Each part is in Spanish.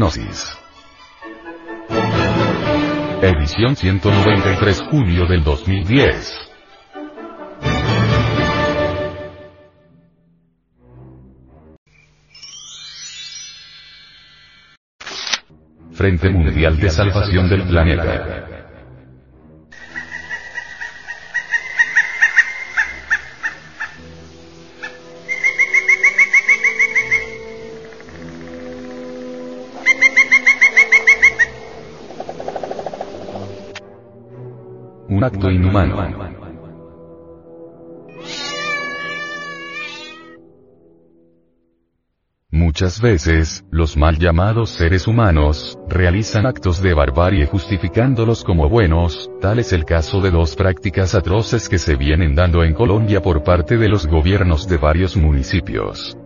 hipnosis. Edición 193 julio del 2010. Frente Mundial de Salvación del Planeta. Acto inhumano. Muchas veces, los mal llamados seres humanos, realizan actos de barbarie justificándolos como buenos, tal es el caso de dos prácticas atroces que se vienen dando en Colombia por parte de los gobiernos de varios municipios.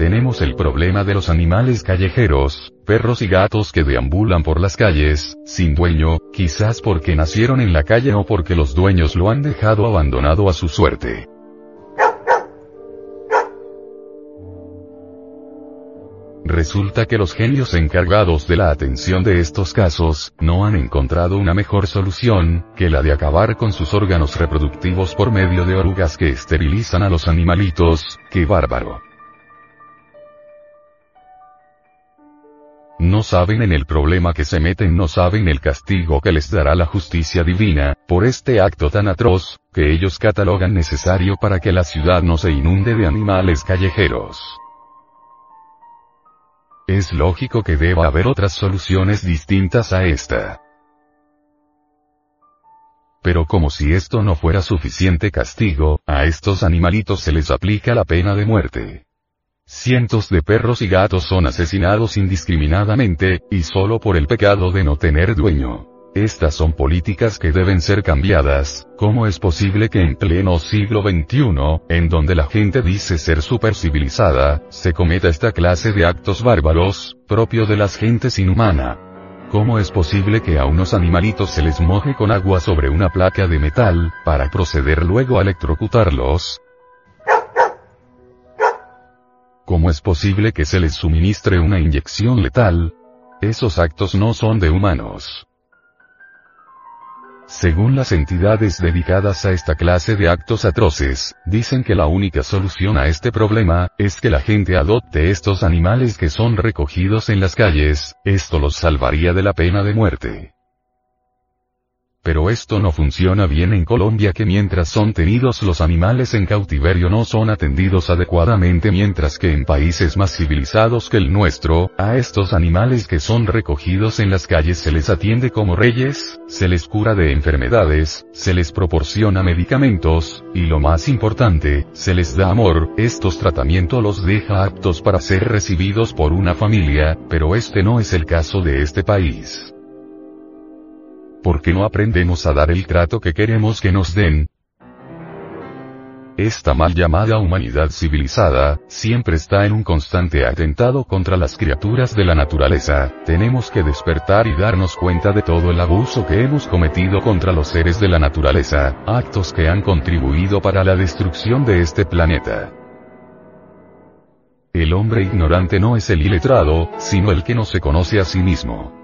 Tenemos el problema de los animales callejeros, perros y gatos que deambulan por las calles, sin dueño, quizás porque nacieron en la calle o porque los dueños lo han dejado abandonado a su suerte. Resulta que los genios encargados de la atención de estos casos, no han encontrado una mejor solución, que la de acabar con sus órganos reproductivos por medio de orugas que esterilizan a los animalitos, ¡qué bárbaro! No saben en el problema que se meten, no saben el castigo que les dará la justicia divina, por este acto tan atroz, que ellos catalogan necesario para que la ciudad no se inunde de animales callejeros. Es lógico que deba haber otras soluciones distintas a esta. Pero como si esto no fuera suficiente castigo, a estos animalitos se les aplica la pena de muerte. Cientos de perros y gatos son asesinados indiscriminadamente, y solo por el pecado de no tener dueño. Estas son políticas que deben ser cambiadas, ¿cómo es posible que en pleno siglo XXI, en donde la gente dice ser supercivilizada, se cometa esta clase de actos bárbaros, propio de las gentes inhumana? ¿Cómo es posible que a unos animalitos se les moje con agua sobre una placa de metal, para proceder luego a electrocutarlos? ¿Cómo es posible que se les suministre una inyección letal? Esos actos no son de humanos. Según las entidades dedicadas a esta clase de actos atroces, dicen que la única solución a este problema, es que la gente adopte estos animales que son recogidos en las calles, esto los salvaría de la pena de muerte. Pero esto no funciona bien en Colombia que mientras son tenidos los animales en cautiverio no son atendidos adecuadamente mientras que en países más civilizados que el nuestro, a estos animales que son recogidos en las calles se les atiende como reyes, se les cura de enfermedades, se les proporciona medicamentos, y lo más importante, se les da amor, estos tratamientos los deja aptos para ser recibidos por una familia, pero este no es el caso de este país. ¿Por qué no aprendemos a dar el trato que queremos que nos den? Esta mal llamada humanidad civilizada, siempre está en un constante atentado contra las criaturas de la naturaleza, tenemos que despertar y darnos cuenta de todo el abuso que hemos cometido contra los seres de la naturaleza, actos que han contribuido para la destrucción de este planeta. El hombre ignorante no es el iletrado, sino el que no se conoce a sí mismo.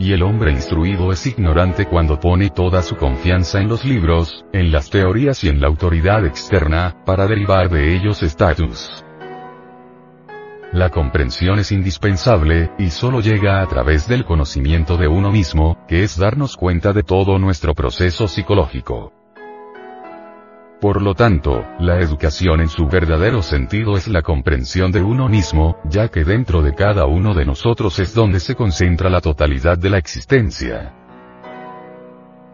Y el hombre instruido es ignorante cuando pone toda su confianza en los libros, en las teorías y en la autoridad externa, para derivar de ellos estatus. La comprensión es indispensable, y solo llega a través del conocimiento de uno mismo, que es darnos cuenta de todo nuestro proceso psicológico. Por lo tanto, la educación en su verdadero sentido es la comprensión de uno mismo, ya que dentro de cada uno de nosotros es donde se concentra la totalidad de la existencia.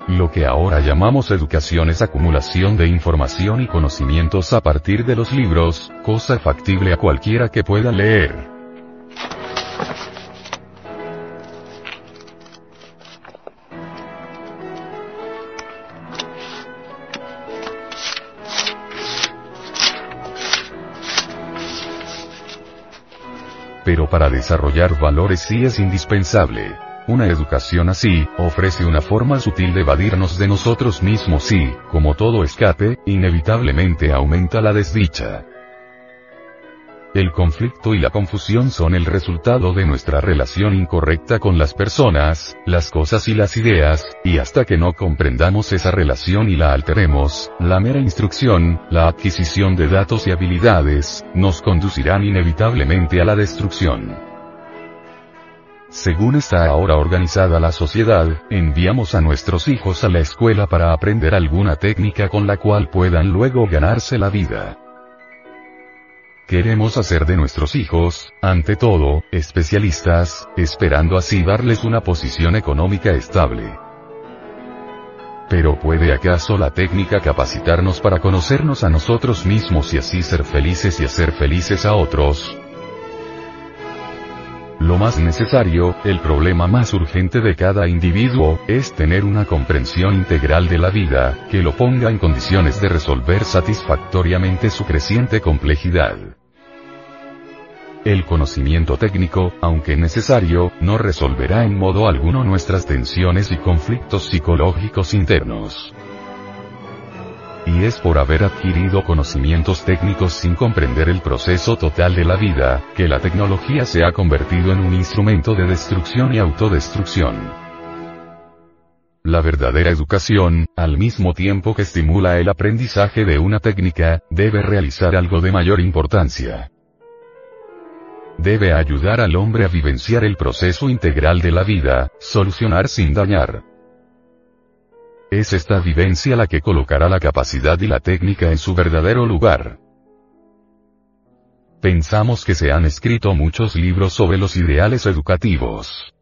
Lo que ahora llamamos educación es acumulación de información y conocimientos a partir de los libros, cosa factible a cualquiera que pueda leer. Para desarrollar valores sí es indispensable. Una educación así, ofrece una forma sutil de evadirnos de nosotros mismos y, como todo escape, inevitablemente aumenta la desdicha. El conflicto y la confusión son el resultado de nuestra relación incorrecta con las personas, las cosas y las ideas, y hasta que no comprendamos esa relación y la alteremos, la mera instrucción, la adquisición de datos y habilidades, nos conducirán inevitablemente a la destrucción. Según está ahora organizada la sociedad, enviamos a nuestros hijos a la escuela para aprender alguna técnica con la cual puedan luego ganarse la vida. Queremos hacer de nuestros hijos, ante todo, especialistas, esperando así darles una posición económica estable. Pero ¿puede acaso la técnica capacitarnos para conocernos a nosotros mismos y así ser felices y hacer felices a otros? Lo más necesario, el problema más urgente de cada individuo, es tener una comprensión integral de la vida, que lo ponga en condiciones de resolver satisfactoriamente su creciente complejidad. El conocimiento técnico, aunque necesario, no resolverá en modo alguno nuestras tensiones y conflictos psicológicos internos. Y es por haber adquirido conocimientos técnicos sin comprender el proceso total de la vida, que la tecnología se ha convertido en un instrumento de destrucción y autodestrucción. La verdadera educación, al mismo tiempo que estimula el aprendizaje de una técnica, debe realizar algo de mayor importancia. Debe ayudar al hombre a vivenciar el proceso integral de la vida, solucionar sin dañar. Es esta vivencia la que colocará la capacidad y la técnica en su verdadero lugar. Pensamos que se han escrito muchos libros sobre los ideales educativos.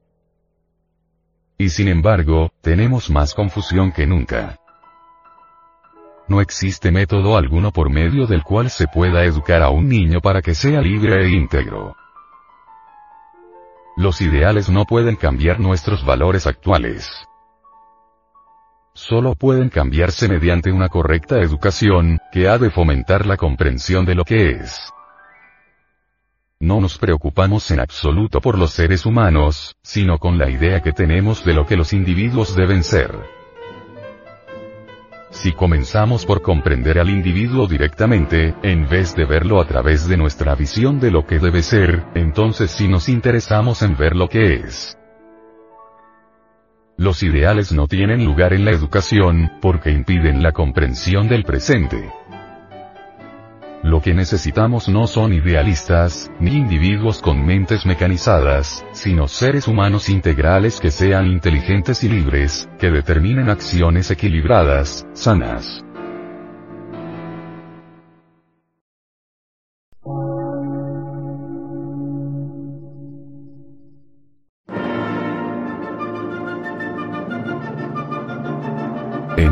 Y sin embargo, tenemos más confusión que nunca. No existe método alguno por medio del cual se pueda educar a un niño para que sea libre e íntegro. Los ideales no pueden cambiar nuestros valores actuales solo pueden cambiarse mediante una correcta educación, que ha de fomentar la comprensión de lo que es. No nos preocupamos en absoluto por los seres humanos, sino con la idea que tenemos de lo que los individuos deben ser. Si comenzamos por comprender al individuo directamente, en vez de verlo a través de nuestra visión de lo que debe ser, entonces sí nos interesamos en ver lo que es. Los ideales no tienen lugar en la educación, porque impiden la comprensión del presente. Lo que necesitamos no son idealistas, ni individuos con mentes mecanizadas, sino seres humanos integrales que sean inteligentes y libres, que determinen acciones equilibradas, sanas.